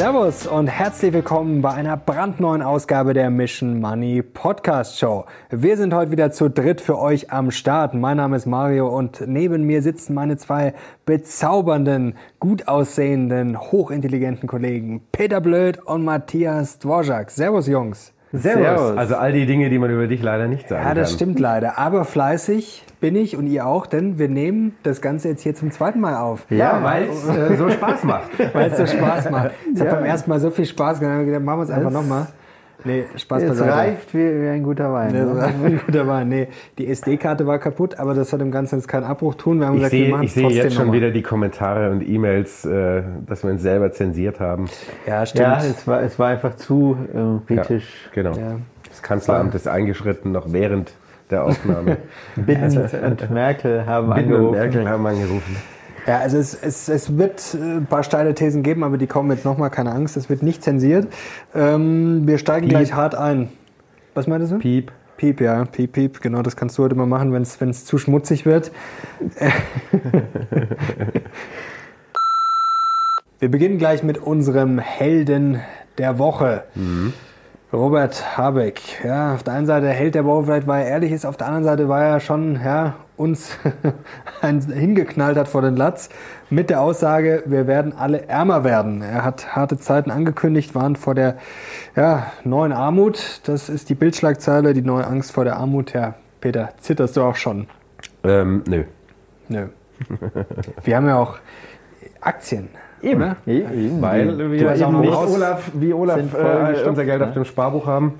Servus und herzlich willkommen bei einer brandneuen Ausgabe der Mission Money Podcast Show. Wir sind heute wieder zu dritt für euch am Start. Mein Name ist Mario und neben mir sitzen meine zwei bezaubernden, gut aussehenden, hochintelligenten Kollegen Peter Blöd und Matthias Dvorak. Servus Jungs. Servus. Servus. Also all die Dinge, die man über dich leider nicht sagen kann. Ja, das kann. stimmt leider. Aber fleißig bin ich und ihr auch, denn wir nehmen das Ganze jetzt hier zum zweiten Mal auf. Ja, ja weil es äh, so Spaß macht. weil es so Spaß macht. Es ja. hat beim ersten Mal so viel Spaß gemacht, machen wir es einfach nochmal. Nee, Spaß beiseite. Es reift wie, wie, ein guter Wein. Ja, ne? wie ein guter Wein. Nee, die SD-Karte war kaputt, aber das hat dem Ganzen jetzt keinen Abbruch tun. Wir haben ich gesagt, sehe, wir machen Ich sehe jetzt schon wieder die Kommentare und E-Mails, äh, dass wir uns selber zensiert haben. Ja, stimmt. Ja, es war, es war einfach zu äh, kritisch. Ja, genau. Ja. Das Kanzleramt ist eingeschritten, noch während der Aufnahme. Bitten und Merkel haben Bitten angerufen. Und Merkel haben angerufen. Ja, also es, es, es wird äh, ein paar steile Thesen geben, aber die kommen jetzt nochmal, keine Angst, es wird nicht zensiert. Ähm, wir steigen Piep. gleich hart ein. Was meintest du? Piep. Piep, ja, piep, piep, genau, das kannst du heute mal machen, wenn es zu schmutzig wird. wir beginnen gleich mit unserem Helden der Woche. Mhm. Robert Habeck, ja, auf der einen Seite hält der Woche vielleicht, weil er ehrlich ist, auf der anderen Seite war er schon, ja, uns hingeknallt hat vor den Latz mit der Aussage, wir werden alle ärmer werden. Er hat harte Zeiten angekündigt, warnt vor der ja, neuen Armut. Das ist die Bildschlagzeile, die neue Angst vor der Armut. Ja, Peter, zitterst du auch schon? Ähm, nö. Nö. wir haben ja auch Aktien. Eben. Oder? Eben. Weil wir eben nicht Olaf, wie Olaf äh, unser Geld ne? auf dem Sparbuch haben.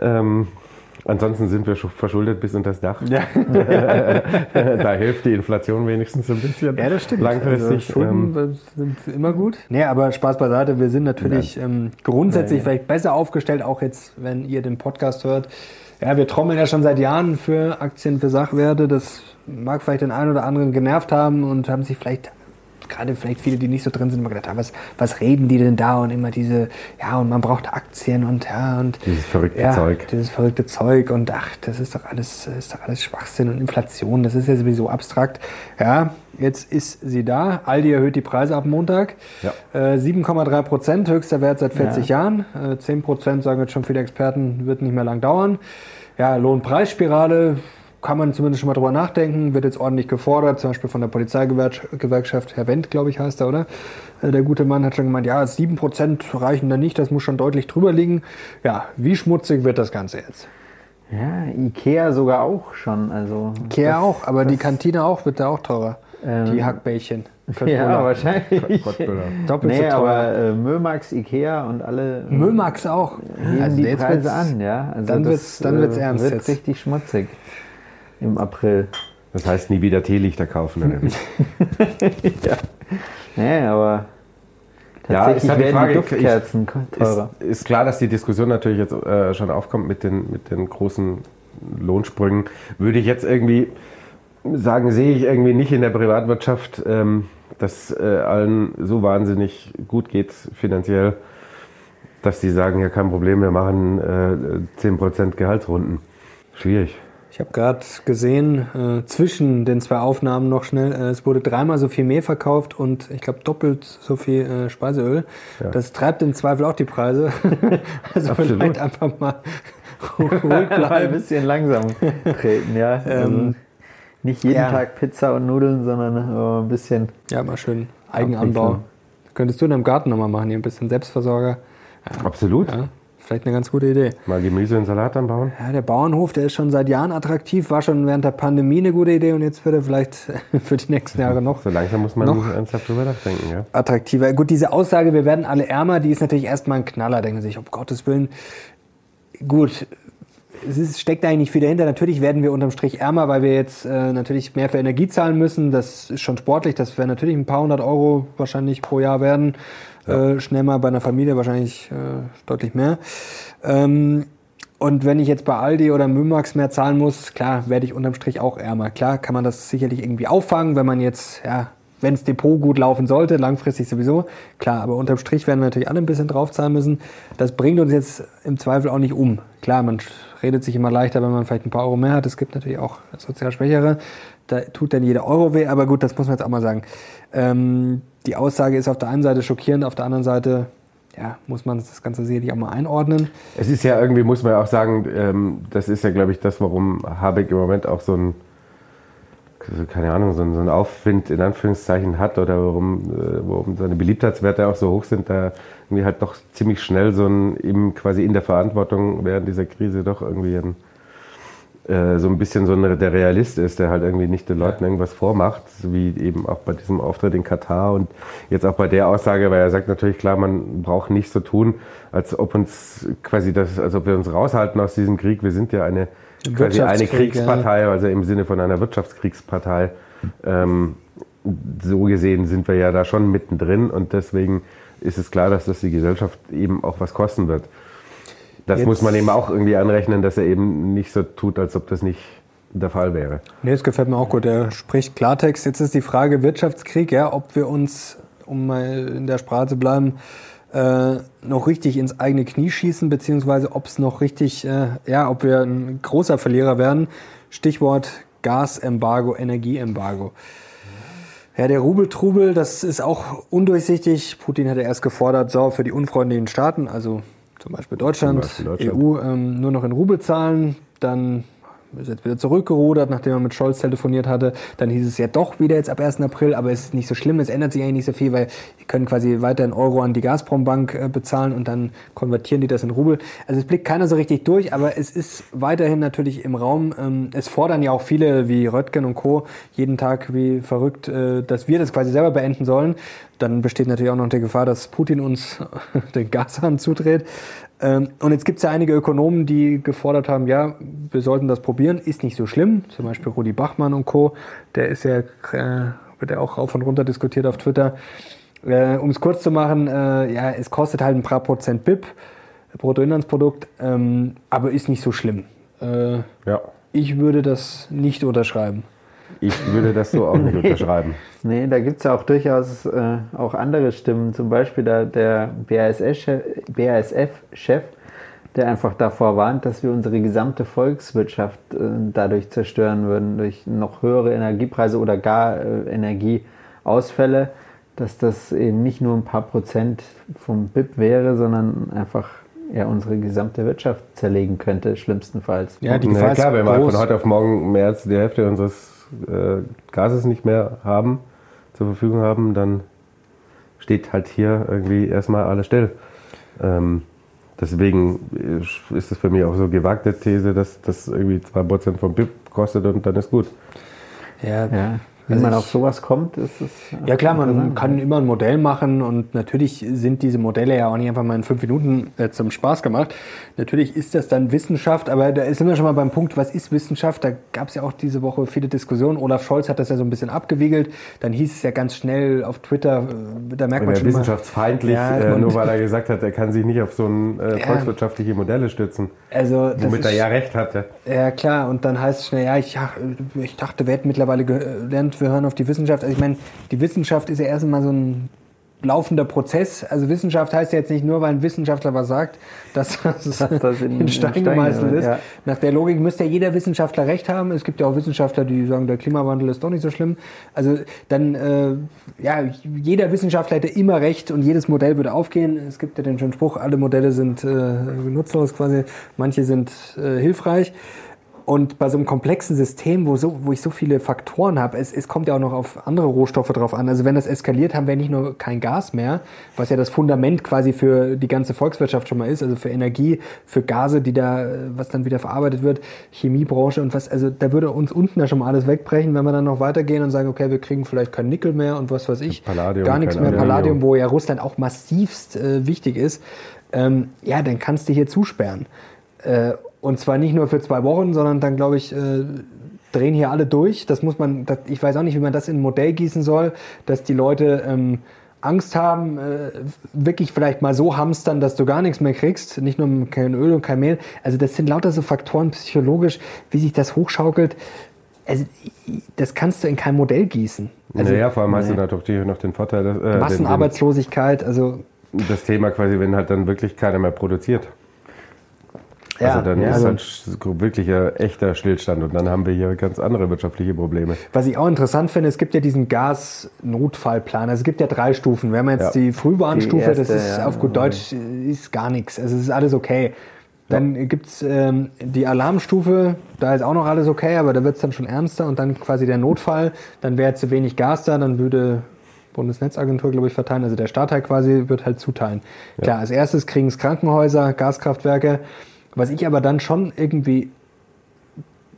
Ähm, ansonsten sind wir verschuldet bis unter das Dach. Ja. da hilft die Inflation wenigstens ein bisschen. Ja, das stimmt. Langfristig. Also Schulden ähm, sind immer gut. Nee, aber Spaß beiseite. Wir sind natürlich ähm, grundsätzlich Nein. vielleicht besser aufgestellt, auch jetzt, wenn ihr den Podcast hört. Ja, wir trommeln ja schon seit Jahren für Aktien, für Sachwerte. Das mag vielleicht den einen oder anderen genervt haben und haben sich vielleicht gerade vielleicht viele, die nicht so drin sind, immer gedacht, ah, was, was reden die denn da und immer diese, ja, und man braucht Aktien und ja, und dieses verrückte ja, Zeug. Dieses verrückte Zeug und ach, das ist doch alles, ist doch alles Schwachsinn und Inflation, das ist ja sowieso abstrakt. Ja, jetzt ist sie da. Aldi erhöht die Preise ab Montag. Ja. Äh, 7,3 Prozent, höchster Wert seit 40 ja. Jahren. Äh, 10 Prozent sagen jetzt schon viele Experten, wird nicht mehr lang dauern. Ja, Lohnpreisspirale kann man zumindest schon mal drüber nachdenken, wird jetzt ordentlich gefordert, zum Beispiel von der Polizeigewerkschaft, Herr Wendt, glaube ich, heißt er, oder? Äh, der gute Mann hat schon gemeint, ja, 7% reichen da nicht, das muss schon deutlich drüber liegen. Ja, wie schmutzig wird das Ganze jetzt? Ja, Ikea sogar auch schon. Also Ikea das, auch, aber die Kantine auch wird da auch teurer. Ähm, die Hackbällchen. Ja, wahrscheinlich. Doppelt nee, so teuer. aber äh, Mömax, Ikea und alle. Äh, Mömax auch. Heben also die Preise an, ja. Also dann wird es dann wird's äh, ernst. Wird jetzt. richtig schmutzig im April. Das heißt, nie wieder Teelichter kaufen. ja. Nee, aber tatsächlich ja, ist werden Frage, die Duftkerzen teurer. Ist, ist, klar, dass die Diskussion natürlich jetzt äh, schon aufkommt mit den, mit den großen Lohnsprüngen. Würde ich jetzt irgendwie sagen, sehe ich irgendwie nicht in der Privatwirtschaft, ähm, dass äh, allen so wahnsinnig gut geht finanziell, dass die sagen, ja kein Problem, wir machen äh, 10% Gehaltsrunden. Schwierig. Ich habe gerade gesehen, äh, zwischen den zwei Aufnahmen noch schnell, äh, es wurde dreimal so viel Mehl verkauft und ich glaube doppelt so viel äh, Speiseöl. Ja. Das treibt im Zweifel auch die Preise. also Absolut. vielleicht einfach mal ruhig bleiben. ein bisschen langsam treten, ja. Ähm, also nicht jeden ja. Tag Pizza und Nudeln, sondern äh, ein bisschen. Ja, mal schön Eigenanbau. Könntest du in deinem Garten nochmal machen, hier ein bisschen Selbstversorger. Absolut. Ja. Vielleicht eine ganz gute Idee. Mal Gemüse und Salat anbauen? Ja, der Bauernhof, der ist schon seit Jahren attraktiv, war schon während der Pandemie eine gute Idee und jetzt wird er vielleicht für die nächsten Jahre noch. So langsam muss man noch ernsthaft drüber nachdenken, ja. Attraktiver. Gut, diese Aussage, wir werden alle ärmer, die ist natürlich erstmal ein Knaller, denken sich, um Gottes Willen. Gut, es ist, steckt eigentlich nicht viel dahinter. Natürlich werden wir unterm Strich ärmer, weil wir jetzt äh, natürlich mehr für Energie zahlen müssen. Das ist schon sportlich. Das werden natürlich ein paar hundert Euro wahrscheinlich pro Jahr werden. Ja. Äh, schnell mal bei einer Familie wahrscheinlich äh, deutlich mehr. Ähm, und wenn ich jetzt bei Aldi oder Mümax mehr zahlen muss, klar, werde ich unterm Strich auch ärmer. Klar kann man das sicherlich irgendwie auffangen, wenn man jetzt, ja, wenn das Depot gut laufen sollte, langfristig sowieso. Klar, aber unterm Strich werden wir natürlich alle ein bisschen draufzahlen müssen. Das bringt uns jetzt im Zweifel auch nicht um. Klar, man redet sich immer leichter, wenn man vielleicht ein paar Euro mehr hat. Es gibt natürlich auch sozial Schwächere. Da tut dann jeder Euro weh, aber gut, das muss man jetzt auch mal sagen. Ähm, die Aussage ist auf der einen Seite schockierend, auf der anderen Seite ja, muss man das Ganze sicherlich auch mal einordnen. Es ist ja irgendwie, muss man ja auch sagen, ähm, das ist ja, glaube ich, das, warum Habeck im Moment auch so ein, keine Ahnung, so ein, so ein Aufwind in Anführungszeichen hat oder warum, äh, warum seine Beliebtheitswerte auch so hoch sind, da irgendwie halt doch ziemlich schnell so ein, eben quasi in der Verantwortung während dieser Krise doch irgendwie ein, äh, so ein bisschen so ein, der Realist ist, der halt irgendwie nicht den Leuten irgendwas vormacht, wie eben auch bei diesem Auftritt in Katar und jetzt auch bei der Aussage, weil er sagt natürlich klar, man braucht nicht so tun, als ob uns quasi das, als ob wir uns raushalten aus diesem Krieg. Wir sind ja eine quasi eine Kriegspartei, also im Sinne von einer Wirtschaftskriegspartei. Ähm, so gesehen sind wir ja da schon mittendrin und deswegen ist es klar, dass das die Gesellschaft eben auch was kosten wird. Das Jetzt, muss man eben auch irgendwie anrechnen, dass er eben nicht so tut, als ob das nicht der Fall wäre. Nee, das gefällt mir auch gut. Er spricht Klartext. Jetzt ist die Frage Wirtschaftskrieg, ja, ob wir uns, um mal in der Sprache zu bleiben, äh, noch richtig ins eigene Knie schießen, beziehungsweise ob es noch richtig, äh, ja, ob wir ein großer Verlierer werden. Stichwort Gasembargo, Energieembargo. Ja, der Rubeltrubel, das ist auch undurchsichtig. Putin hatte erst gefordert, so für die unfreundlichen Staaten, also zum Beispiel Deutschland, zum Beispiel Deutschland. EU, ähm, nur noch in Rubel zahlen. Dann ist jetzt wieder zurückgerudert, nachdem er mit Scholz telefoniert hatte. Dann hieß es ja doch wieder jetzt ab 1. April, aber es ist nicht so schlimm, es ändert sich eigentlich nicht so viel, weil die können quasi weiter in Euro an die Gazprom-Bank äh, bezahlen und dann konvertieren die das in Rubel. Also es blickt keiner so richtig durch, aber es ist weiterhin natürlich im Raum. Ähm, es fordern ja auch viele wie Röttgen und Co. jeden Tag wie verrückt, äh, dass wir das quasi selber beenden sollen. Dann besteht natürlich auch noch die Gefahr, dass Putin uns den Gashahn zudreht. Ähm, und jetzt gibt es ja einige Ökonomen, die gefordert haben, ja, wir sollten das probieren, ist nicht so schlimm. Zum Beispiel Rudi Bachmann und Co., der ist ja, äh, wird ja auch rauf und runter diskutiert auf Twitter. Äh, um es kurz zu machen, äh, ja, es kostet halt ein paar Prozent BIP, Bruttoinlandsprodukt, ähm, aber ist nicht so schlimm. Ja. Ich würde das nicht unterschreiben. Ich würde das so auch nicht unterschreiben. Nee, da gibt es ja auch durchaus äh, auch andere Stimmen. Zum Beispiel der, der BASF-Chef, der einfach davor warnt, dass wir unsere gesamte Volkswirtschaft äh, dadurch zerstören würden, durch noch höhere Energiepreise oder gar äh, Energieausfälle, dass das eben nicht nur ein paar Prozent vom BIP wäre, sondern einfach ja, unsere gesamte Wirtschaft zerlegen könnte, schlimmstenfalls. Ja, die Gefahr ja, klar, wenn wir von heute auf morgen mehr als die Hälfte unseres äh, Gases nicht mehr haben, zur Verfügung haben, dann steht halt hier irgendwie erstmal alles still. Ähm, deswegen ist es für mich auch so gewagte These, dass das irgendwie 2% vom BIP kostet und dann ist gut. Ja, ja. Wenn also man auf sowas kommt, ist es. Ja klar, man kann immer ein Modell machen und natürlich sind diese Modelle ja auch nicht einfach mal in fünf Minuten äh, zum Spaß gemacht. Natürlich ist das dann Wissenschaft, aber da sind wir schon mal beim Punkt, was ist Wissenschaft? Da gab es ja auch diese Woche viele Diskussionen. Olaf Scholz hat das ja so ein bisschen abgewiegelt. Dann hieß es ja ganz schnell auf Twitter, äh, da merkt man schon wissenschaftsfeindlich, ja, äh, nur weil er gesagt hat, er kann sich nicht auf so ein äh, volkswirtschaftliche Modelle stützen. Also, womit er ja recht hatte. Ja klar, und dann heißt es schnell, ja, ich, ich dachte, wir hätten mittlerweile gelernt, wir hören auf die Wissenschaft. Also ich meine, die Wissenschaft ist ja erstmal so ein laufender Prozess. Also Wissenschaft heißt ja jetzt nicht nur, weil ein Wissenschaftler was sagt, dass das, dass das in, in Stein gemeißelt ist. Ja. Nach der Logik müsste ja jeder Wissenschaftler recht haben. Es gibt ja auch Wissenschaftler, die sagen, der Klimawandel ist doch nicht so schlimm. Also dann, äh, ja, jeder Wissenschaftler hätte immer recht und jedes Modell würde aufgehen. Es gibt ja den schönen Spruch, alle Modelle sind äh, nutzlos quasi, manche sind äh, hilfreich. Und bei so einem komplexen System, wo, so, wo ich so viele Faktoren habe, es, es kommt ja auch noch auf andere Rohstoffe drauf an. Also wenn das eskaliert, haben wir nicht nur kein Gas mehr, was ja das Fundament quasi für die ganze Volkswirtschaft schon mal ist, also für Energie, für Gase, die da, was dann wieder verarbeitet wird, Chemiebranche und was, also da würde uns unten ja schon mal alles wegbrechen, wenn wir dann noch weitergehen und sagen, okay, wir kriegen vielleicht kein Nickel mehr und was weiß ich, Palladium, gar nichts mehr, Palladium, wo ja Russland auch massivst äh, wichtig ist, ähm, ja, dann kannst du hier zusperren. Äh, und zwar nicht nur für zwei Wochen, sondern dann, glaube ich, äh, drehen hier alle durch. Das muss man, das, ich weiß auch nicht, wie man das in ein Modell gießen soll, dass die Leute ähm, Angst haben, äh, wirklich vielleicht mal so hamstern, dass du gar nichts mehr kriegst, nicht nur kein Öl und kein Mehl. Also das sind lauter so Faktoren psychologisch, wie sich das hochschaukelt. Also das kannst du in kein Modell gießen. Also, naja, vor allem hast du natürlich noch den Vorteil, dass, äh, Massenarbeitslosigkeit, also das Thema quasi, wenn halt dann wirklich keiner mehr produziert. Ja, also dann ja, ist also wirklich ein echter Stillstand und dann haben wir hier ganz andere wirtschaftliche Probleme. Was ich auch interessant finde, es gibt ja diesen Gasnotfallplan. Also es gibt ja drei Stufen. Wir haben jetzt ja. die Frühwarnstufe, das ist auf gut Deutsch ist gar nichts. Also es ist alles okay. Dann gibt es ähm, die Alarmstufe, da ist auch noch alles okay, aber da wird es dann schon ernster und dann quasi der Notfall. Dann wäre zu wenig Gas da, dann würde Bundesnetzagentur, glaube ich, verteilen. Also der Staat halt quasi wird halt zuteilen. Ja. Klar, als erstes kriegen es Krankenhäuser, Gaskraftwerke. Was ich aber dann schon irgendwie,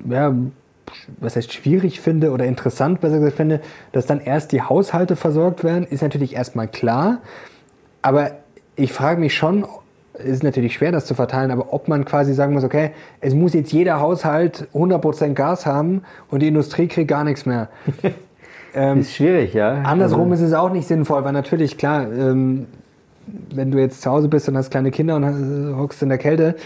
ja, was heißt schwierig finde oder interessant besser gesagt finde, dass dann erst die Haushalte versorgt werden, ist natürlich erstmal klar. Aber ich frage mich schon, es ist natürlich schwer, das zu verteilen, aber ob man quasi sagen muss, okay, es muss jetzt jeder Haushalt 100% Gas haben und die Industrie kriegt gar nichts mehr. ähm, ist schwierig, ja. Andersrum also. ist es auch nicht sinnvoll, weil natürlich, klar, ähm, wenn du jetzt zu Hause bist und hast kleine Kinder und hockst in der Kälte,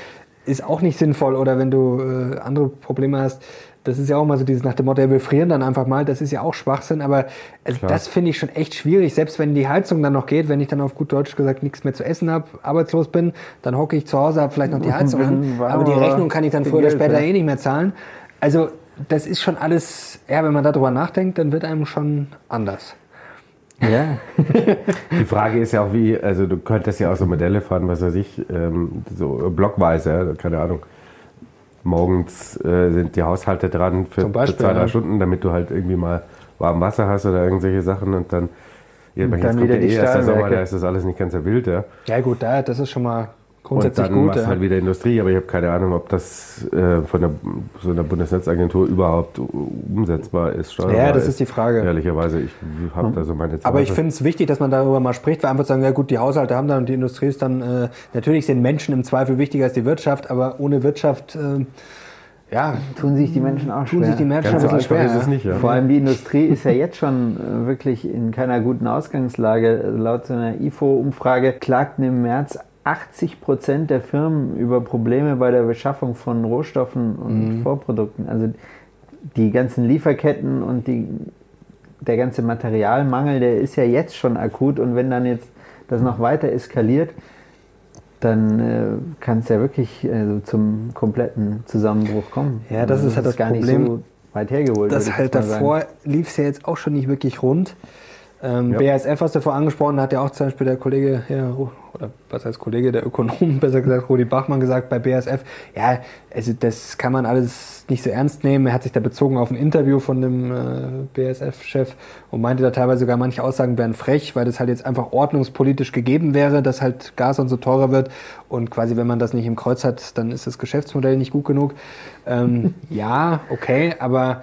ist auch nicht sinnvoll. Oder wenn du äh, andere Probleme hast, das ist ja auch mal so dieses nach dem Motto, wir frieren dann einfach mal, das ist ja auch Schwachsinn, aber also das finde ich schon echt schwierig, selbst wenn die Heizung dann noch geht, wenn ich dann auf gut Deutsch gesagt nichts mehr zu essen habe, arbeitslos bin, dann hocke ich zu Hause, habe vielleicht noch die Heizung an, aber die Rechnung kann ich dann früher oder später eh nicht mehr zahlen. Also das ist schon alles, ja, wenn man darüber nachdenkt, dann wird einem schon anders. Ja. die Frage ist ja auch wie, also du könntest ja auch so Modelle fahren, was weiß ich, ähm, so blockweise, keine Ahnung morgens äh, sind die Haushalte dran für, Beispiel, für zwei, drei ja. Stunden, damit du halt irgendwie mal warm Wasser hast oder irgendwelche Sachen und dann, ja, und dann kommt ja eh erst der Sommer, da ist das alles nicht ganz so wild, ja. Ja gut, da, das ist schon mal grundsätzlich und dann gut. machst ja. halt wieder Industrie, aber ich habe keine Ahnung, ob das äh, von der, so einer Bundesnetzagentur überhaupt umsetzbar ist. Ja, das ist, ist die Frage. Ehrlicherweise, ich habe da so meine Zweifel. Aber ich finde es wichtig, dass man darüber mal spricht, weil einfach sagen, ja gut, die Haushalte haben dann und die Industrie ist dann, äh, natürlich sind Menschen im Zweifel wichtiger als die Wirtschaft, aber ohne Wirtschaft... Äh, ja, tun sich die Menschen auch tun schwer. sich die Menschen Ganz ein bisschen schwer. Ist es nicht, ja. Vor allem die Industrie ist ja jetzt schon äh, wirklich in keiner guten Ausgangslage. Laut so einer IFO-Umfrage klagten im März 80 Prozent der Firmen über Probleme bei der Beschaffung von Rohstoffen und mhm. Vorprodukten. Also die ganzen Lieferketten und die, der ganze Materialmangel, der ist ja jetzt schon akut und wenn dann jetzt das noch weiter eskaliert, dann äh, kann es ja wirklich äh, zum kompletten Zusammenbruch kommen. Ja, das ist halt das, das gar Problem, nicht so weit hergeholt. Das halt davor lief es ja jetzt auch schon nicht wirklich rund. Ähm, ja. BASF hast du vorher angesprochen, hat ja auch zum Beispiel der Kollege hier, oder was heißt Kollege, der Ökonom, besser gesagt, Rudi Bachmann gesagt bei BASF, ja, also das kann man alles nicht so ernst nehmen. Er hat sich da bezogen auf ein Interview von dem äh, BASF-Chef und meinte da teilweise sogar, manche Aussagen wären frech, weil das halt jetzt einfach ordnungspolitisch gegeben wäre, dass halt Gas und so teurer wird und quasi, wenn man das nicht im Kreuz hat, dann ist das Geschäftsmodell nicht gut genug. Ähm, ja, okay, aber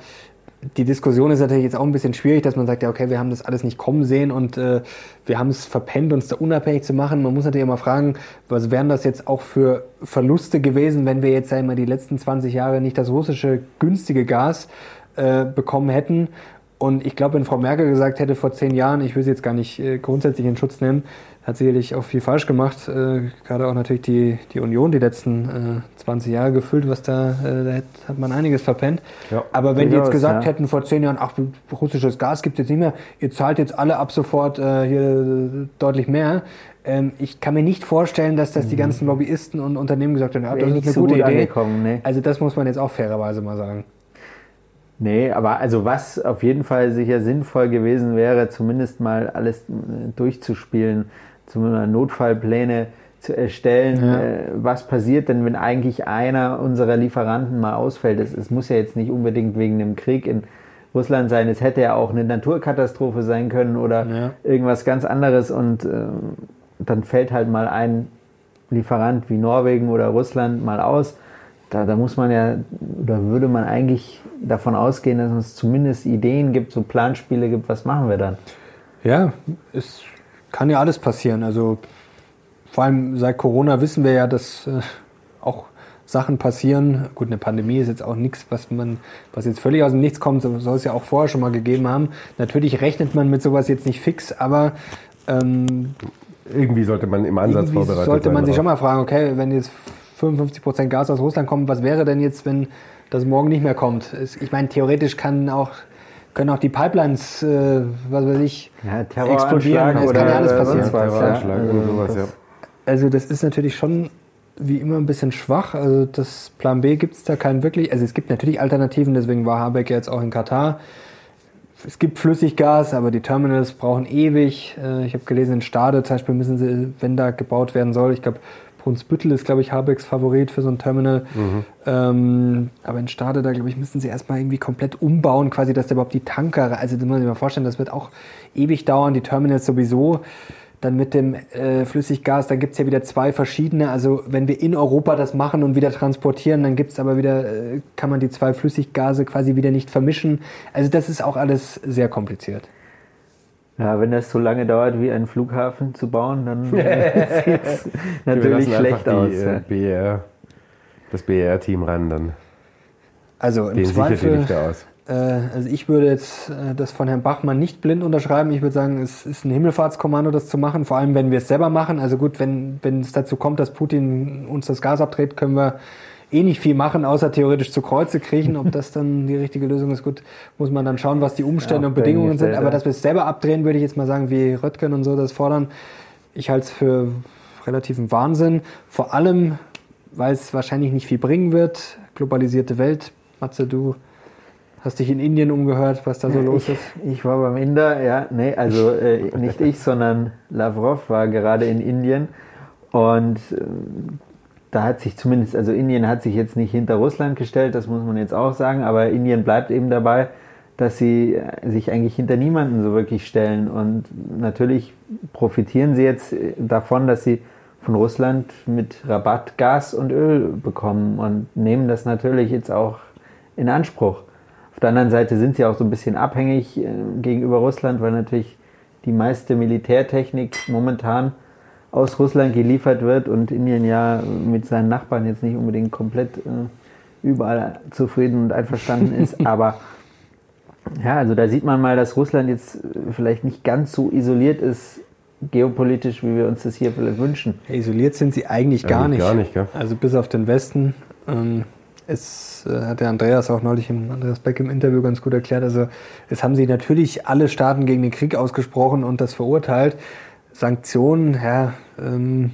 die Diskussion ist natürlich jetzt auch ein bisschen schwierig, dass man sagt, ja, okay, wir haben das alles nicht kommen sehen und äh, wir haben es verpennt, uns da unabhängig zu machen. Man muss natürlich immer fragen, was wären das jetzt auch für Verluste gewesen, wenn wir jetzt einmal die letzten 20 Jahre nicht das russische günstige Gas äh, bekommen hätten. Und ich glaube, wenn Frau Merkel gesagt hätte vor zehn Jahren, ich will sie jetzt gar nicht äh, grundsätzlich in Schutz nehmen, hat sicherlich auch viel falsch gemacht. Äh, gerade auch natürlich die, die Union die letzten äh, 20 Jahre gefüllt, was da, äh, da hat man einiges verpennt. Ja, Aber wenn die jetzt gesagt ja. hätten vor zehn Jahren, ach, russisches Gas gibt es jetzt nicht mehr, ihr zahlt jetzt alle ab sofort äh, hier deutlich mehr. Ähm, ich kann mir nicht vorstellen, dass das die mhm. ganzen Lobbyisten und Unternehmen gesagt haben, ja, das ist eine so gute Idee. Nee. Also das muss man jetzt auch fairerweise mal sagen. Nee, aber also was auf jeden Fall sicher sinnvoll gewesen wäre, zumindest mal alles äh, durchzuspielen zumindest Notfallpläne zu erstellen, ja. äh, was passiert denn, wenn eigentlich einer unserer Lieferanten mal ausfällt. Es, es muss ja jetzt nicht unbedingt wegen einem Krieg in Russland sein, es hätte ja auch eine Naturkatastrophe sein können oder ja. irgendwas ganz anderes und äh, dann fällt halt mal ein Lieferant wie Norwegen oder Russland mal aus. Da, da muss man ja, oder würde man eigentlich davon ausgehen, dass es zumindest Ideen gibt, so Planspiele gibt, was machen wir dann? Ja, es kann ja alles passieren. Also vor allem seit Corona wissen wir ja, dass äh, auch Sachen passieren. Gut, eine Pandemie ist jetzt auch nichts, was man, was jetzt völlig aus dem Nichts kommt, so soll es ja auch vorher schon mal gegeben haben. Natürlich rechnet man mit sowas jetzt nicht fix, aber ähm, irgendwie sollte man im Ansatz vorbereitet sollte man sich schon mal fragen, okay, wenn jetzt 55 Prozent Gas aus Russland kommt, was wäre denn jetzt, wenn das morgen nicht mehr kommt? Ich meine, theoretisch kann auch können auch die Pipelines, äh, was weiß ich, ja, explodieren. Es kann ja alles passieren. Ja, also, das, also das ist natürlich schon wie immer ein bisschen schwach. Also das Plan B gibt es da keinen wirklich. Also es gibt natürlich Alternativen, deswegen war Habeck jetzt auch in Katar. Es gibt Flüssiggas, aber die Terminals brauchen ewig. Äh, ich habe gelesen, in Stade zum Beispiel müssen sie, wenn da gebaut werden soll, ich glaube, Brunsbüttel ist, glaube ich, Habecks Favorit für so ein Terminal. Mhm. Ähm, aber in Stade, da glaube ich, müssen sie erstmal irgendwie komplett umbauen, quasi, dass da überhaupt die Tanker, also das muss ich mir vorstellen, das wird auch ewig dauern, die Terminals sowieso. Dann mit dem äh, Flüssiggas, dann gibt's ja wieder zwei verschiedene. Also wenn wir in Europa das machen und wieder transportieren, dann gibt's aber wieder, äh, kann man die zwei Flüssiggase quasi wieder nicht vermischen. Also das ist auch alles sehr kompliziert. Ja, wenn das so lange dauert wie einen Flughafen zu bauen, dann sieht es natürlich schlecht aus. Die, äh, BR, das BR-Team ran, dann. Also im Zweifel, aus. Äh, also ich würde jetzt äh, das von Herrn Bachmann nicht blind unterschreiben. Ich würde sagen, es ist ein Himmelfahrtskommando, das zu machen, vor allem wenn wir es selber machen. Also gut, wenn, wenn es dazu kommt, dass Putin uns das Gas abdreht, können wir eh nicht viel machen, außer theoretisch zu Kreuze kriechen. Ob das dann die richtige Lösung ist, gut, muss man dann schauen, was die Umstände ja, und Bedingungen sind. Aber dass wir es selber abdrehen, würde ich jetzt mal sagen, wie Röttgen und so das fordern, ich halte es für relativen Wahnsinn. Vor allem, weil es wahrscheinlich nicht viel bringen wird. Globalisierte Welt. Matze, du Hast dich in Indien umgehört, was da so ja, los ich, ist? Ich war beim Inder, ja, nee, also äh, nicht ich, sondern Lavrov war gerade in Indien und äh, da hat sich zumindest, also Indien hat sich jetzt nicht hinter Russland gestellt, das muss man jetzt auch sagen, aber Indien bleibt eben dabei, dass sie äh, sich eigentlich hinter niemanden so wirklich stellen und natürlich profitieren sie jetzt äh, davon, dass sie von Russland mit Rabatt Gas und Öl bekommen und nehmen das natürlich jetzt auch in Anspruch. Auf der anderen Seite sind sie auch so ein bisschen abhängig äh, gegenüber Russland, weil natürlich die meiste Militärtechnik momentan aus Russland geliefert wird und Indien ja mit seinen Nachbarn jetzt nicht unbedingt komplett äh, überall zufrieden und einverstanden ist. Aber ja, also da sieht man mal, dass Russland jetzt vielleicht nicht ganz so isoliert ist geopolitisch, wie wir uns das hier vielleicht wünschen. isoliert sind sie eigentlich gar eigentlich nicht. Gar nicht gell? Also bis auf den Westen. Ähm, es äh, hat der Andreas auch neulich im Andreas Beck im Interview ganz gut erklärt. Also es haben sich natürlich alle Staaten gegen den Krieg ausgesprochen und das verurteilt. Sanktionen, ja, ähm,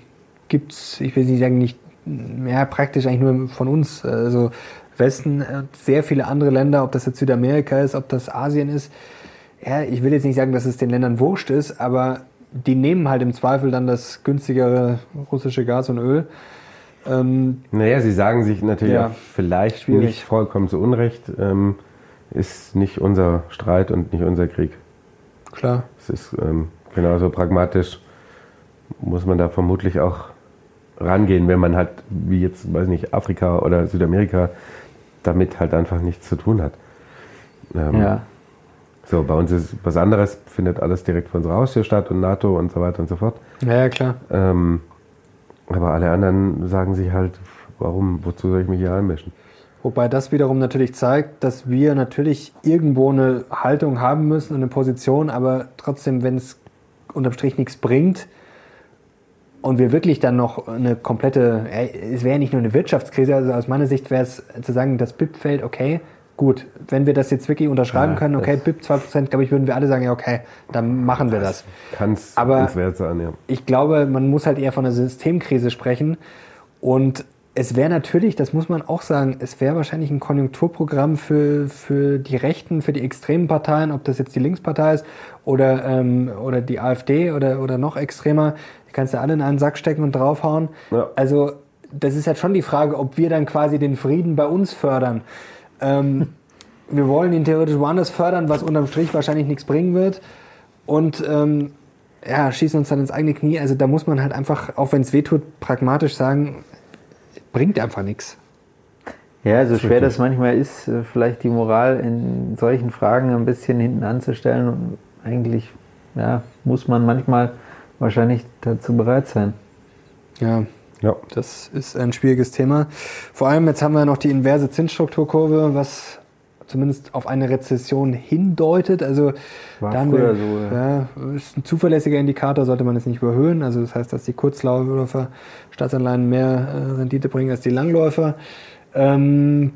gibt's, ich will nicht sagen, nicht mehr praktisch eigentlich nur von uns. Also Westen, äh, sehr viele andere Länder, ob das jetzt Südamerika ist, ob das Asien ist. Ja, ich will jetzt nicht sagen, dass es den Ländern wurscht ist, aber die nehmen halt im Zweifel dann das günstigere russische Gas und Öl. Ähm, naja, sie sagen sich natürlich ja, auch vielleicht schwierig. nicht vollkommen zu Unrecht, ähm, ist nicht unser Streit und nicht unser Krieg. Klar. Es ist ähm, genauso pragmatisch, muss man da vermutlich auch rangehen, wenn man halt, wie jetzt, weiß nicht, Afrika oder Südamerika, damit halt einfach nichts zu tun hat. Ähm, ja. So, bei uns ist was anderes, findet alles direkt vor unserer Haustür statt und NATO und so weiter und so fort. Ja, ja klar. Ähm, aber alle anderen sagen sich halt, warum, wozu soll ich mich hier einmischen? Wobei das wiederum natürlich zeigt, dass wir natürlich irgendwo eine Haltung haben müssen und eine Position, aber trotzdem, wenn es unterm Strich nichts bringt und wir wirklich dann noch eine komplette, es wäre ja nicht nur eine Wirtschaftskrise, also aus meiner Sicht wäre es zu sagen, das BIP fällt, okay, gut, wenn wir das jetzt wirklich unterschreiben ja, können, okay, BIP 2%, glaube ich, würden wir alle sagen, ja, okay, dann machen wir das. das. Kann es wert sein, ja. Ich glaube, man muss halt eher von einer Systemkrise sprechen. Und es wäre natürlich, das muss man auch sagen, es wäre wahrscheinlich ein Konjunkturprogramm für, für die Rechten, für die extremen Parteien, ob das jetzt die Linkspartei ist oder, ähm, oder die AfD oder, oder noch extremer. Die kannst du alle in einen Sack stecken und draufhauen. Ja. Also, das ist halt schon die Frage, ob wir dann quasi den Frieden bei uns fördern. Ähm, wir wollen ihn theoretisch woanders fördern, was unterm Strich wahrscheinlich nichts bringen wird. Und ähm, ja, schießen uns dann ins eigene Knie. Also da muss man halt einfach, auch wenn es wehtut, pragmatisch sagen, bringt einfach nichts. Ja, so schwer das manchmal ist, äh, vielleicht die Moral in solchen Fragen ein bisschen hinten anzustellen. Und eigentlich ja, muss man manchmal wahrscheinlich dazu bereit sein. Ja, ja. Das ist ein schwieriges Thema. Vor allem jetzt haben wir noch die inverse Zinsstrukturkurve, was zumindest auf eine Rezession hindeutet. Also War da haben wir, so, ja. ja. ist ein zuverlässiger Indikator, sollte man es nicht überhöhen. Also das heißt, dass die Kurzläufer Staatsanleihen mehr äh, Rendite bringen als die Langläufer. Ähm,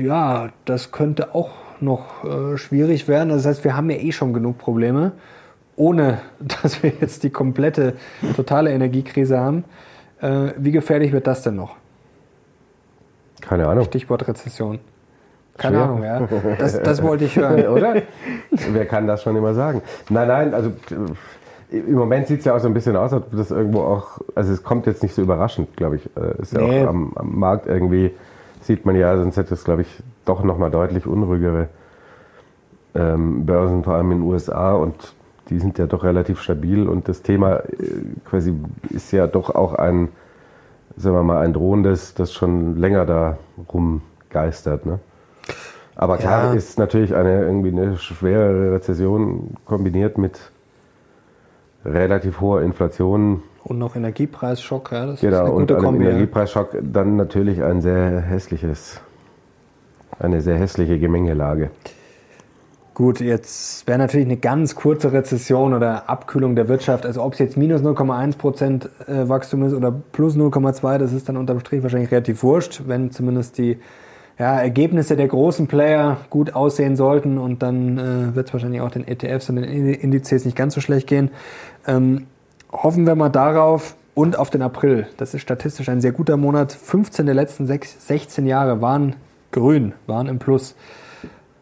ja, das könnte auch noch äh, schwierig werden. Also das heißt, wir haben ja eh schon genug Probleme, ohne dass wir jetzt die komplette, totale Energiekrise haben. Äh, wie gefährlich wird das denn noch? Keine Ahnung. Stichwort Rezession. Keine Schwer. Ahnung, ja. Das, das wollte ich hören. Oder? Wer kann das schon immer sagen? Nein, nein, also im Moment sieht es ja auch so ein bisschen aus, als ob das irgendwo auch, also es kommt jetzt nicht so überraschend, glaube ich. Äh, ist ja nee. auch am, am, Markt irgendwie, sieht man ja, sonst hätte es, glaube ich, doch nochmal deutlich unruhigere ähm, Börsen, vor allem in den USA und die sind ja doch relativ stabil und das Thema äh, quasi ist ja doch auch ein, sagen wir mal, ein drohendes, das schon länger da rumgeistert. Ne? Aber klar ja. ist natürlich eine irgendwie eine schwere Rezession kombiniert mit relativ hoher Inflation. Und noch Energiepreisschock, ja, das genau, ist eine gute und Kombi. Energiepreisschock dann natürlich ein sehr hässliches, eine sehr hässliche Gemengelage. Gut, jetzt wäre natürlich eine ganz kurze Rezession oder Abkühlung der Wirtschaft. Also ob es jetzt minus 0,1 Prozent äh, Wachstum ist oder plus 0,2, das ist dann unterm Strich wahrscheinlich relativ wurscht, wenn zumindest die ja, Ergebnisse der großen Player gut aussehen sollten und dann äh, wird es wahrscheinlich auch den ETFs und den Indizes nicht ganz so schlecht gehen. Ähm, hoffen wir mal darauf und auf den April. Das ist statistisch ein sehr guter Monat. 15 der letzten 16 Jahre waren grün, waren im Plus.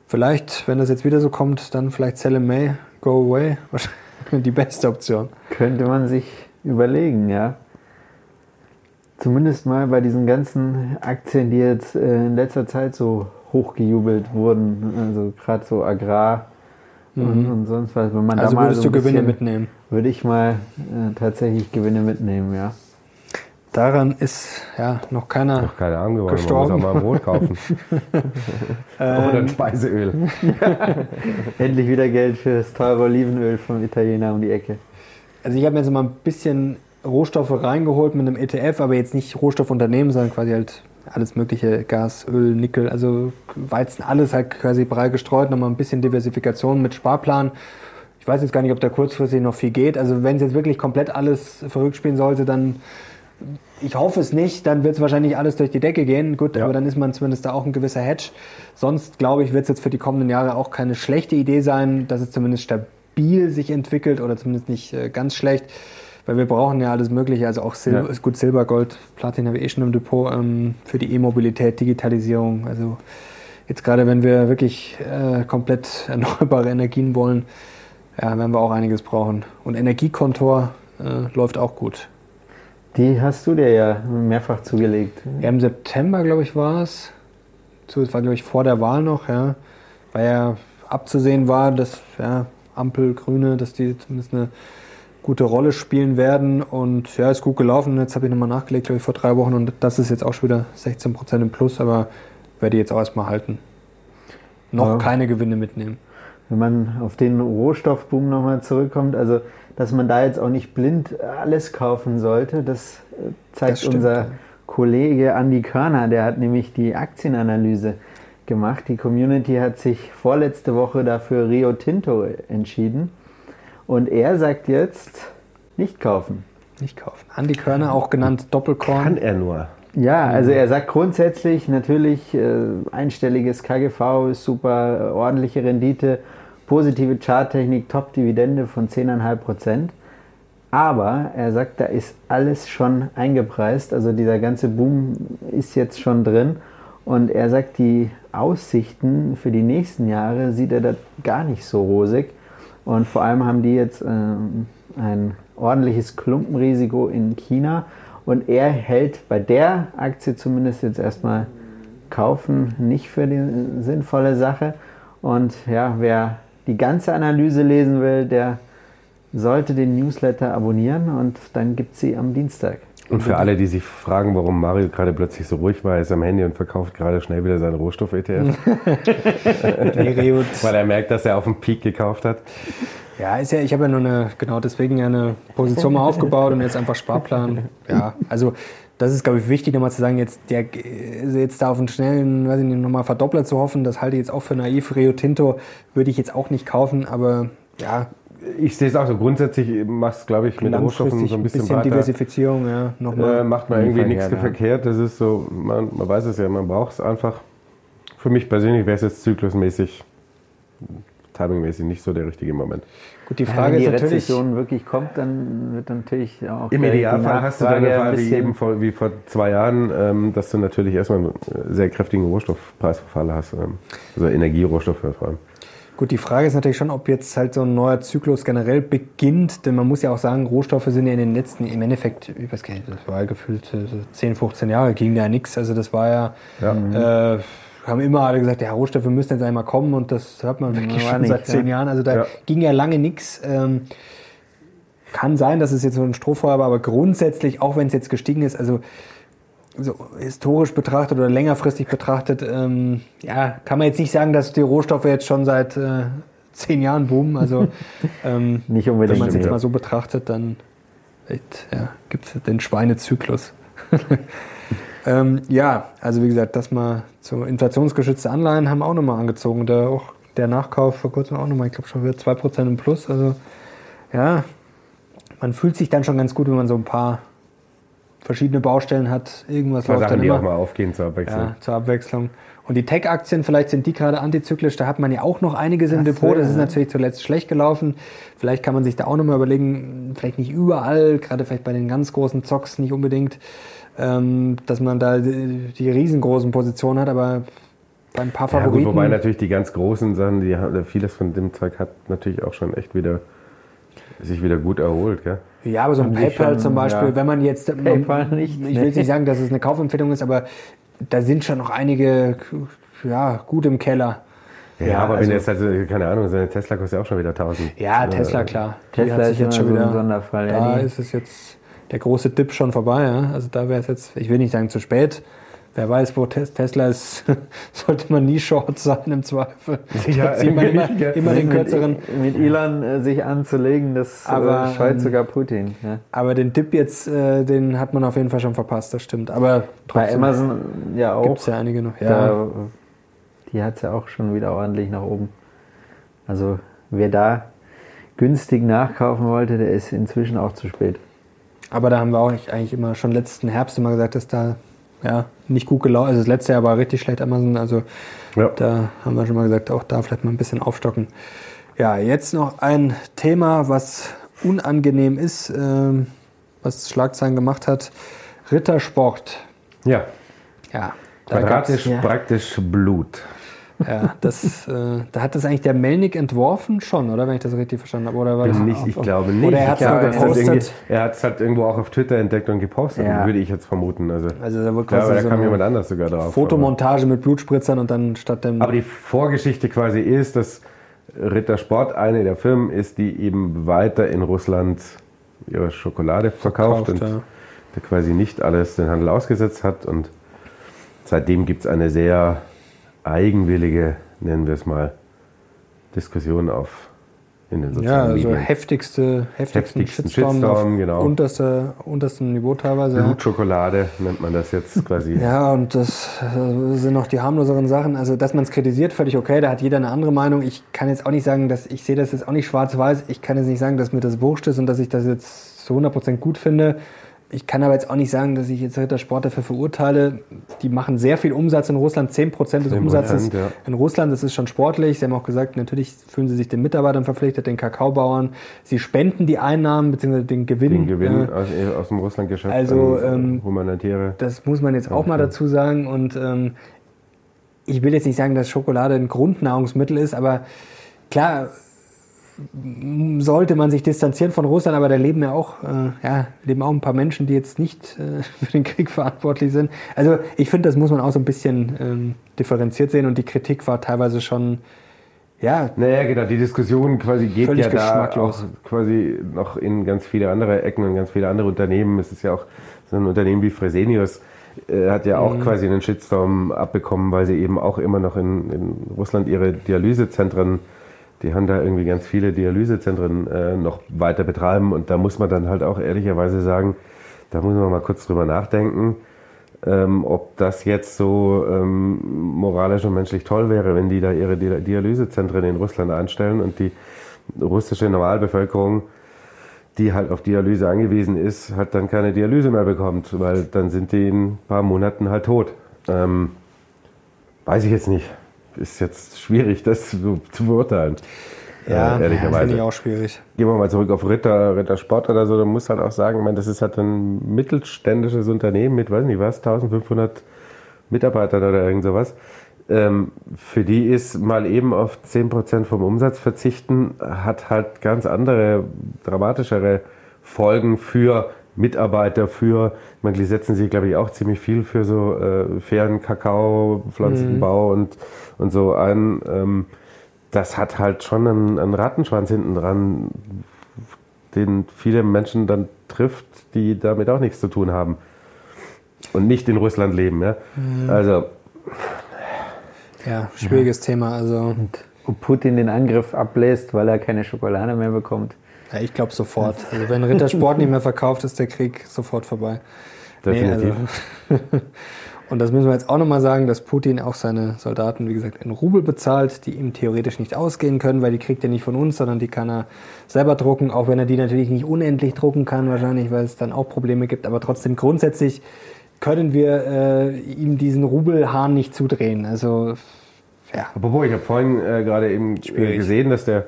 Vielleicht, wenn das jetzt wieder so kommt, dann vielleicht Sell in May, Go Away. Wahrscheinlich die beste Option. Könnte man sich überlegen, ja. Zumindest mal bei diesen ganzen Aktien, die jetzt äh, in letzter Zeit so hochgejubelt wurden. Also gerade so Agrar mhm. und, und, sonst was. Wenn man also da mal würdest so du Gewinne mitnehmen? Würde ich mal äh, tatsächlich Gewinne mitnehmen, ja. Daran ist ja noch keiner noch keine Ahnung geworden. Gestorben. Man muss auch mal Brot kaufen. Oder ein Speiseöl. Endlich wieder Geld für das teure Olivenöl vom Italiener um die Ecke. Also ich habe mir jetzt mal ein bisschen Rohstoffe reingeholt mit einem ETF, aber jetzt nicht Rohstoffunternehmen, sondern quasi halt alles mögliche, Gas, Öl, Nickel, also Weizen, alles halt quasi breit gestreut, nochmal ein bisschen Diversifikation mit Sparplan. Ich weiß jetzt gar nicht, ob da kurzfristig noch viel geht. Also wenn es jetzt wirklich komplett alles verrückt spielen sollte, dann ich hoffe es nicht, dann wird es wahrscheinlich alles durch die Decke gehen. Gut, ja. aber dann ist man zumindest da auch ein gewisser Hedge. Sonst glaube ich, wird es jetzt für die kommenden Jahre auch keine schlechte Idee sein, dass es zumindest stabil sich entwickelt oder zumindest nicht äh, ganz schlecht. Weil wir brauchen ja alles Mögliche, also auch Sil ja. gut Silber, Gold, Platin habe ich eh schon im Depot ähm, für die E-Mobilität, Digitalisierung. Also jetzt gerade, wenn wir wirklich äh, komplett erneuerbare Energien wollen, ja, werden wir auch einiges brauchen. Und Energiekontor äh, läuft auch gut. Die hast du dir ja mehrfach zugelegt. Ja, im September, glaube ich, war es. Das war, glaube ich, vor der Wahl noch, ja. Weil ja abzusehen war, dass ja, Ampel, Grüne, dass die zumindest eine gute Rolle spielen werden. Und ja, ist gut gelaufen. Jetzt habe ich nochmal nachgelegt, glaube ich, vor drei Wochen. Und das ist jetzt auch schon wieder 16% im Plus, aber werde ich jetzt auch erstmal halten. Noch ja. keine Gewinne mitnehmen. Wenn man auf den Rohstoffboom nochmal zurückkommt, also dass man da jetzt auch nicht blind alles kaufen sollte. Das äh, zeigt das unser Kollege Andy Körner, der hat nämlich die Aktienanalyse gemacht. Die Community hat sich vorletzte Woche dafür Rio Tinto entschieden. Und er sagt jetzt, nicht kaufen. Nicht kaufen. Andy Körner, auch genannt Doppelkorn. Kann er nur. Ja, also er sagt grundsätzlich natürlich äh, einstelliges KGV ist super, ordentliche Rendite positive Charttechnik, Top-Dividende von 10,5 Prozent. Aber er sagt, da ist alles schon eingepreist. Also dieser ganze Boom ist jetzt schon drin. Und er sagt, die Aussichten für die nächsten Jahre sieht er da gar nicht so rosig. Und vor allem haben die jetzt ähm, ein ordentliches Klumpenrisiko in China. Und er hält bei der Aktie zumindest jetzt erstmal kaufen nicht für die sinnvolle Sache. Und ja, wer die ganze Analyse lesen will, der sollte den Newsletter abonnieren und dann gibt sie am Dienstag. Und für alle, die sich fragen, warum Mario gerade plötzlich so ruhig war, er ist am Handy und verkauft gerade schnell wieder seinen Rohstoff-ETF. Weil er merkt, dass er auf dem Peak gekauft hat. Ja, ist ja, ich habe ja nur eine, genau deswegen eine Position mal aufgebaut und jetzt einfach Sparplan. Ja, also das ist, glaube ich, wichtig, nochmal zu sagen, jetzt, der, jetzt da auf einen schnellen, weiß ich nicht, nochmal Verdoppler zu hoffen, das halte ich jetzt auch für naiv. Rio Tinto würde ich jetzt auch nicht kaufen, aber ja. Ich sehe es auch so. Grundsätzlich macht es, glaube ich, mit Rohstoffen so ein bisschen, bisschen weiter. Diversifizierung, ja. Nochmal. Äh, macht man irgendwie nichts ja. verkehrt. Das ist so, man, man weiß es ja, man braucht es einfach. Für mich persönlich wäre es jetzt zyklusmäßig, timingmäßig nicht so der richtige Moment. Gut, die Frage ja, wenn die Rezession wirklich kommt, dann wird natürlich auch. Im Idealfall hast du dann eine Fall wie, eben vor, wie vor zwei Jahren, ähm, dass du natürlich erstmal einen sehr kräftigen Rohstoffpreisverfall hast. Ähm, also Energierohstoffe vor allem. Gut, die Frage ist natürlich schon, ob jetzt halt so ein neuer Zyklus generell beginnt, denn man muss ja auch sagen, Rohstoffe sind ja in den letzten, im Endeffekt, ich weiß gar nicht, das war ja gefühlt 10, 15 Jahre, ging ja nichts. Also das war ja, ja. Äh, haben immer alle gesagt, ja, Rohstoffe müssen jetzt einmal kommen und das hört man wirklich schon nicht, seit zehn ja. Jahren. Also da ja. ging ja lange nichts. Ähm, kann sein, dass es jetzt so ein Strohfeuer war, aber grundsätzlich, auch wenn es jetzt gestiegen ist, also so historisch betrachtet oder längerfristig betrachtet, ähm, ja, kann man jetzt nicht sagen, dass die Rohstoffe jetzt schon seit äh, zehn Jahren boomen. Also ähm, nicht unbedingt, wenn man es jetzt mal so betrachtet, dann ja, gibt es den Schweinezyklus. Ähm, ja, also wie gesagt, das mal so inflationsgeschützte Anleihen haben auch nochmal angezogen. Der, auch der Nachkauf vor kurzem auch nochmal, ich glaube schon wieder 2% im Plus. Also ja, man fühlt sich dann schon ganz gut, wenn man so ein paar verschiedene Baustellen hat. Irgendwas läuft Sachen, dann immer. die auch mal aufgehen zur Abwechslung. Ja, zur Abwechslung. Und die Tech-Aktien, vielleicht sind die gerade antizyklisch, da hat man ja auch noch einiges im Depot. Das ist natürlich zuletzt schlecht gelaufen. Vielleicht kann man sich da auch nochmal überlegen, vielleicht nicht überall, gerade vielleicht bei den ganz großen Zocks nicht unbedingt ähm, dass man da die, riesengroßen Positionen hat, aber bei ein paar Favoriten. Ja, gut, wobei natürlich die ganz großen Sachen, die vieles von dem Zeug hat natürlich auch schon echt wieder sich wieder gut erholt, gell? Ja, aber so ein PayPal schon, zum Beispiel, ja. wenn man jetzt PayPal nicht, ich will jetzt nicht sagen, dass es eine Kaufempfehlung ist, aber da sind schon noch einige ja, gut im Keller. Ja, ja aber also, wenn jetzt halt, keine Ahnung, so eine Tesla kostet ja auch schon wieder 1000. Ja, Tesla, klar. Tesla ist jetzt schon wieder ein Sonderfall. Da ja, ist es jetzt der große Dip schon vorbei. Ja? Also da wäre es jetzt, ich will nicht sagen zu spät. Wer weiß, wo Tesla ist, sollte man nie short sein im Zweifel. Ja, immer, immer, immer den kürzeren. Mit, mit Elon äh, sich anzulegen, das äh, aber, scheut ähm, sogar Putin. Ja. Aber den Dip jetzt, äh, den hat man auf jeden Fall schon verpasst, das stimmt. Aber trotzdem, bei Amazon ja auch. Gibt es ja einige noch. Ja. Da, die hat es ja auch schon wieder ordentlich nach oben. Also wer da günstig nachkaufen wollte, der ist inzwischen auch zu spät. Aber da haben wir auch eigentlich immer schon letzten Herbst immer gesagt, dass da ja, nicht gut gelaufen Also das letzte Jahr war richtig schlecht Amazon. Also ja. da haben wir schon mal gesagt, auch da vielleicht mal ein bisschen aufstocken. Ja, jetzt noch ein Thema, was unangenehm ist, äh, was Schlagzeilen gemacht hat. Rittersport. Ja. Ja. Quadratisch praktisch Blut. Ja, das, äh, da hat das eigentlich der Melnick entworfen schon, oder? Wenn ich das richtig verstanden habe. Oder war das nicht, ich glaube nicht. Oder er hat es gepostet. Er hat es halt irgendwo auch auf Twitter entdeckt und gepostet, ja. würde ich jetzt vermuten. Also, also da, wurde quasi da so kam jemand anders sogar drauf. Fotomontage mit Blutspritzern und dann statt dem. Aber die Vorgeschichte quasi ist, dass Rittersport eine der Firmen ist, die eben weiter in Russland ihre Schokolade verkauft, verkauft und ja. quasi nicht alles den Handel ausgesetzt hat. Und seitdem gibt es eine sehr eigenwillige, nennen wir es mal, Diskussion auf in den sozialen ja, also Medien. heftigste, heftigsten, heftigsten Shitstorm, Shitstorm genau. unterste, untersten Niveau teilweise. Blutschokolade nennt man das jetzt quasi. ja, und das äh, sind noch die harmloseren Sachen. Also, dass man es kritisiert, völlig okay, da hat jeder eine andere Meinung. Ich kann jetzt auch nicht sagen, dass ich sehe das jetzt auch nicht schwarz-weiß. Ich kann jetzt nicht sagen, dass mir das wurscht ist und dass ich das jetzt zu 100% gut finde. Ich kann aber jetzt auch nicht sagen, dass ich jetzt Rittersport dafür verurteile. Die machen sehr viel Umsatz in Russland, 10% des 10%, Umsatzes ja. in Russland. Das ist schon sportlich. Sie haben auch gesagt, natürlich fühlen sie sich den Mitarbeitern verpflichtet, den Kakaobauern. Sie spenden die Einnahmen bzw. den Gewinn. Den Gewinn äh, aus, aus, dem Russlandgeschäft. Also ähm, humanitäre. Das muss man jetzt auch mal dazu sagen. Und ähm, ich will jetzt nicht sagen, dass Schokolade ein Grundnahrungsmittel ist, aber klar sollte man sich distanzieren von Russland, aber da leben ja auch, äh, ja, leben auch ein paar Menschen, die jetzt nicht äh, für den Krieg verantwortlich sind. Also ich finde, das muss man auch so ein bisschen ähm, differenziert sehen und die Kritik war teilweise schon, ja. Naja, genau, die Diskussion quasi geht ja da auch quasi noch in ganz viele andere Ecken und ganz viele andere Unternehmen. Es ist ja auch so ein Unternehmen wie Fresenius, äh, hat ja auch mhm. quasi einen Shitstorm abbekommen, weil sie eben auch immer noch in, in Russland ihre Dialysezentren die haben da irgendwie ganz viele Dialysezentren äh, noch weiter betreiben und da muss man dann halt auch ehrlicherweise sagen, da muss man mal kurz drüber nachdenken, ähm, ob das jetzt so ähm, moralisch und menschlich toll wäre, wenn die da ihre Dialysezentren in Russland anstellen und die russische Normalbevölkerung, die halt auf Dialyse angewiesen ist, hat dann keine Dialyse mehr bekommt, weil dann sind die in ein paar Monaten halt tot. Ähm, weiß ich jetzt nicht ist jetzt schwierig, das zu, zu beurteilen. Ja, äh, ehrlicherweise. finde ich auch schwierig. Gehen wir mal zurück auf Ritter, Rittersport oder so. Da muss halt auch sagen, ich meine, das ist halt ein mittelständisches Unternehmen mit, weiß nicht was, 1500 Mitarbeitern oder irgend sowas. Ähm, für die ist mal eben auf 10% vom Umsatz verzichten, hat halt ganz andere, dramatischere Folgen für Mitarbeiter, für, ich meine, die setzen sich, glaube ich, auch ziemlich viel für so äh, fairen Kakao, Pflanzenbau mhm. und, und so ein. Ähm, das hat halt schon einen, einen Rattenschwanz hinten dran, den viele Menschen dann trifft, die damit auch nichts zu tun haben und nicht in Russland leben. Ja? Mhm. Also ja, schwieriges ja. Thema. Also. Und ob Putin den Angriff abbläst, weil er keine Schokolade mehr bekommt. Ja, ich glaube sofort. Also wenn Rittersport nicht mehr verkauft, ist der Krieg sofort vorbei. Definitiv. Nee, also Und das müssen wir jetzt auch nochmal sagen, dass Putin auch seine Soldaten, wie gesagt, in Rubel bezahlt, die ihm theoretisch nicht ausgehen können, weil die kriegt er nicht von uns, sondern die kann er selber drucken, auch wenn er die natürlich nicht unendlich drucken kann, wahrscheinlich, weil es dann auch Probleme gibt. Aber trotzdem grundsätzlich können wir äh, ihm diesen Rubelhahn nicht zudrehen. Also, ja. Apropos, ich habe vorhin äh, gerade eben äh, gesehen, dass der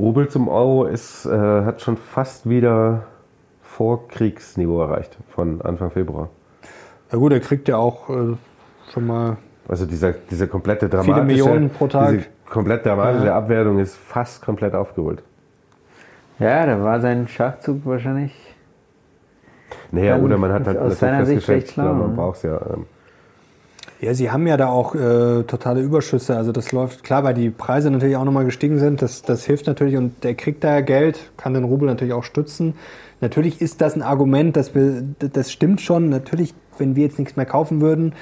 Rubel zum Euro ist, äh, hat schon fast wieder Vorkriegsniveau erreicht von Anfang Februar. Ja gut, er kriegt ja auch äh, schon mal. Also dieser, diese komplette dramatische, viele Millionen pro Tag. Diese komplett dramatische ja. Abwertung ist fast komplett aufgeholt. Ja, da war sein Schachzug wahrscheinlich naja, oder man hat halt aus seiner Sicht recht schlau. Man braucht es ja. Ähm. Ja, sie haben ja da auch äh, totale Überschüsse. Also das läuft klar, weil die Preise natürlich auch nochmal gestiegen sind. Das, das hilft natürlich und der kriegt da Geld, kann den Rubel natürlich auch stützen. Natürlich ist das ein Argument, dass wir, das stimmt schon. Natürlich, wenn wir jetzt nichts mehr kaufen würden,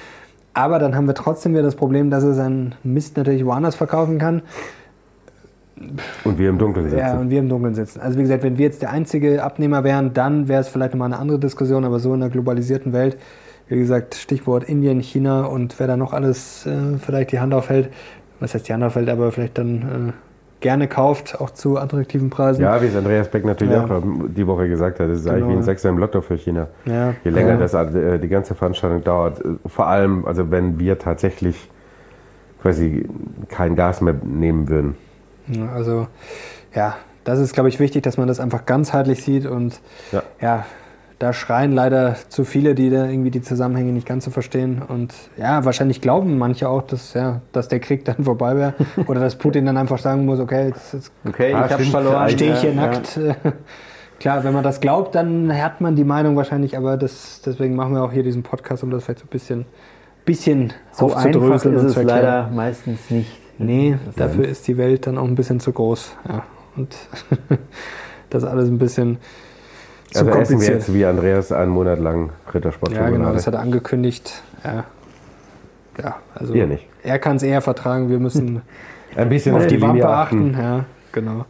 aber dann haben wir trotzdem wieder das Problem, dass er seinen Mist natürlich woanders verkaufen kann. Und wir im Dunkeln sitzen. Ja, und wir im Dunkeln sitzen. Also wie gesagt, wenn wir jetzt der einzige Abnehmer wären, dann wäre es vielleicht nochmal eine andere Diskussion, aber so in der globalisierten Welt, wie gesagt, Stichwort Indien, China und wer da noch alles äh, vielleicht die Hand aufhält, was heißt die Hand aufhält, aber vielleicht dann äh, gerne kauft, auch zu attraktiven Preisen. Ja, wie es Andreas Beck natürlich ja. auch die Woche gesagt hat, es ist genau. eigentlich wie ein Sechser im Lotto für China. Ja. Je länger das äh, die ganze Veranstaltung dauert, äh, vor allem, also wenn wir tatsächlich quasi kein Gas mehr nehmen würden. Also ja, das ist, glaube ich, wichtig, dass man das einfach ganzheitlich sieht und ja. ja. Da schreien leider zu viele, die da irgendwie die Zusammenhänge nicht ganz so verstehen. Und ja, wahrscheinlich glauben manche auch, dass, ja, dass der Krieg dann vorbei wäre oder dass Putin dann einfach sagen muss, okay, jetzt, jetzt okay, ich habe verloren, stehe ich hier ja, nackt. Ja. Klar, wenn man das glaubt, dann hat man die Meinung wahrscheinlich, aber das, deswegen machen wir auch hier diesen Podcast, um das vielleicht so ein bisschen, bisschen so einfach ist es leider meistens nicht. Nee, dafür ist die Welt dann auch ein bisschen zu groß. Ja. Und das alles ein bisschen zu also kompliziert. essen wir jetzt wie Andreas einen Monat lang Rittersport. Ja, genau, das hat er angekündigt. Ja, ja also wir nicht. er kann es eher vertragen. Wir müssen ein bisschen auf die Wampe achten. Ja, genau.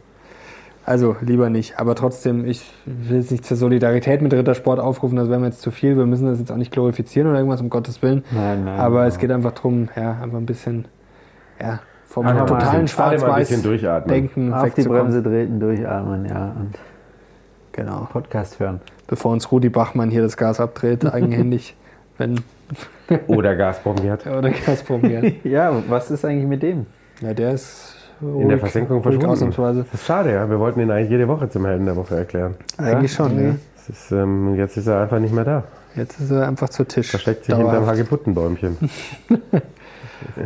Also lieber nicht. Aber trotzdem, ich will jetzt nicht zur Solidarität mit Rittersport aufrufen, das wäre mir jetzt zu viel. Wir müssen das jetzt auch nicht glorifizieren oder irgendwas, um Gottes Willen. Nein, nein, Aber nein. es geht einfach darum, ja, einfach ein bisschen, ja, vom Einfach totalen Schwarz-Weiß-Denken Auf die Bremse treten, durchatmen, ja. Und genau. Podcast hören. Bevor uns Rudi Bachmann hier das Gas abdreht, eigenhändig. wenn Oder Gazprom hat. Oder Gazprom hat. ja, was ist eigentlich mit dem? Ja, der ist ruhig, in der Versenkung verschwunden. Das ist schade, ja. Wir wollten ihn eigentlich jede Woche zum Helden der Woche erklären. Eigentlich ja? schon, ja. Ist, ähm, jetzt ist er einfach nicht mehr da. Jetzt ist er einfach zu Tisch. Versteckt sich Dauerhaft. hinterm Hagebuttenbäumchen.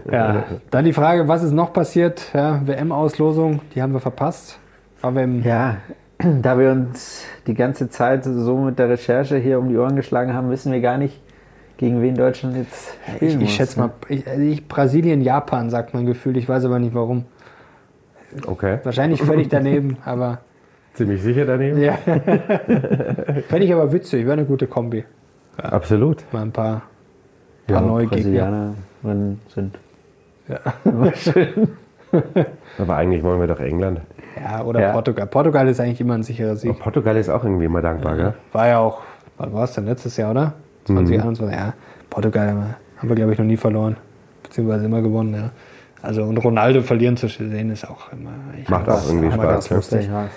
Ja, dann die Frage, was ist noch passiert? Ja, WM-Auslosung, die haben wir verpasst. Aber ja, da wir uns die ganze Zeit so mit der Recherche hier um die Ohren geschlagen haben, wissen wir gar nicht, gegen wen Deutschland jetzt spielen Ich, ich muss, schätze ne? mal, ich, also ich, Brasilien, Japan, sagt mein Gefühl. Ich weiß aber nicht warum. Okay. Wahrscheinlich völlig daneben, aber. Ziemlich sicher daneben? Ja. Fände ich aber witzig, wäre eine gute Kombi. Ja. Absolut. Mal ein paar, paar ja, neue Gegner sind. Ja. Aber eigentlich wollen wir doch England. Ja, oder ja. Portugal. Portugal ist eigentlich immer ein sicherer Sieg. Aber Portugal ist auch irgendwie immer dankbar, ja. gell? War ja auch, wann war es denn letztes Jahr, oder? 2021, mhm. ja. Portugal haben wir, glaube ich, noch nie verloren. Beziehungsweise immer gewonnen, ja. Also, und Ronaldo verlieren zu sehen ist auch immer. Macht auch irgendwie Spaß. Lustig. Ja.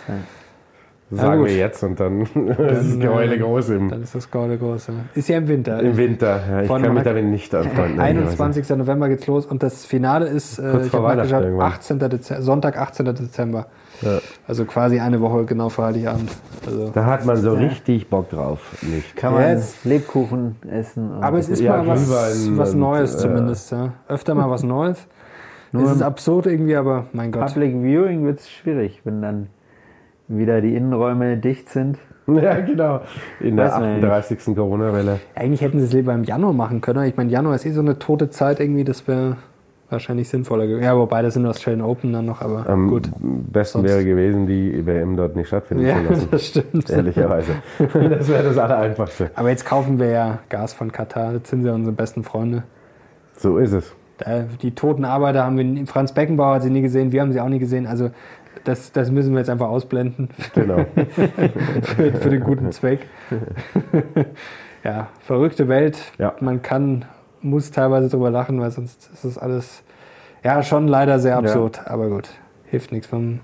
Sagen wir jetzt und dann, dann ist das Geheule groß. Im, dann ist das Geheule groß. Ja. Ist ja im Winter. Im Winter, ja. Ich Von kann mich damit nicht anfreunden. 21. November geht's los und das Finale ist, äh, ich habe 18. Dezember, Sonntag, 18. Dezember. Ja. Also quasi eine Woche genau vor Heiligabend. Also da hat man so ja. richtig Bock drauf. Nicht. Kann man jetzt Lebkuchen essen. Aber es ist mal was, was Neues und, zumindest. Ja. Öfter mal was Neues. Nur es ist absurd irgendwie, aber mein Gott. Public Viewing wird es schwierig, wenn dann wieder die Innenräume dicht sind. Ja, genau. In der 38. Corona-Welle. Eigentlich hätten sie es lieber im Januar machen können. Ich meine, Januar ist eh so eine tote Zeit irgendwie, das wäre wahrscheinlich sinnvoller gewesen. Ja, wobei das sind Australian Open dann noch, aber Am gut. besten Sonst. wäre gewesen, die WM dort nicht stattfinden ja, zu lassen. das stimmt. Ehrlicherweise. das wäre das Allereinfachste. Aber jetzt kaufen wir ja Gas von Katar. Jetzt sind sie unsere besten Freunde. So ist es. Die toten Arbeiter haben wir, Franz Beckenbauer hat sie nie gesehen, wir haben sie auch nie gesehen. Also das, das müssen wir jetzt einfach ausblenden. Genau. für, für, den guten Zweck. ja, verrückte Welt. Ja. Man kann, muss teilweise drüber lachen, weil sonst ist das alles ja schon leider sehr absurd. Ja. Aber gut, hilft nichts. Wenn,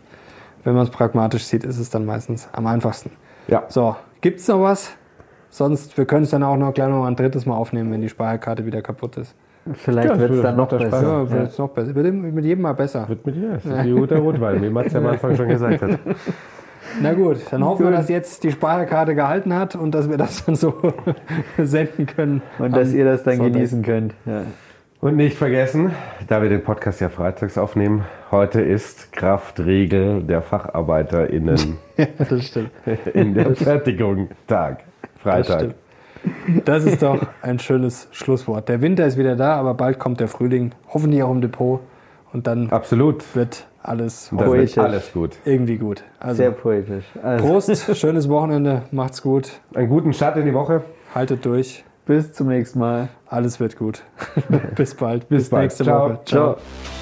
wenn man es pragmatisch sieht, ist es dann meistens am einfachsten. Ja. So, gibt es noch was? Sonst, wir können es dann auch noch gleich noch ein drittes Mal aufnehmen, wenn die Speicherkarte wieder kaputt ist. Vielleicht ja, wird es dann noch besser. Ja, wird es noch besser. Wird mit jedem Mal besser. Wird mit jedem. Das ist wie guter Rotwein, wie Mats ja am Anfang schon gesagt hat. Na gut, dann hoffen wir, dass jetzt die Speicherkarte gehalten hat und dass wir das dann so senden können. Und dass ihr das dann Sonntag. genießen könnt. Ja. Und nicht vergessen, da wir den Podcast ja freitags aufnehmen, heute ist Kraftregel der FacharbeiterInnen ja, das stimmt. in der Fertigung Tag. Freitag. Das ist doch ein schönes Schlusswort. Der Winter ist wieder da, aber bald kommt der Frühling, hoffentlich auch im Depot. Und dann Absolut. wird alles, wird alles gut. Irgendwie gut. Also, Sehr poetisch. Also. Prost, schönes Wochenende, macht's gut. Einen guten Start in die Woche. Haltet durch. Bis zum nächsten Mal. Alles wird gut. Bis bald. Bis, Bis bald. nächste Ciao. Woche. Ciao. Ciao.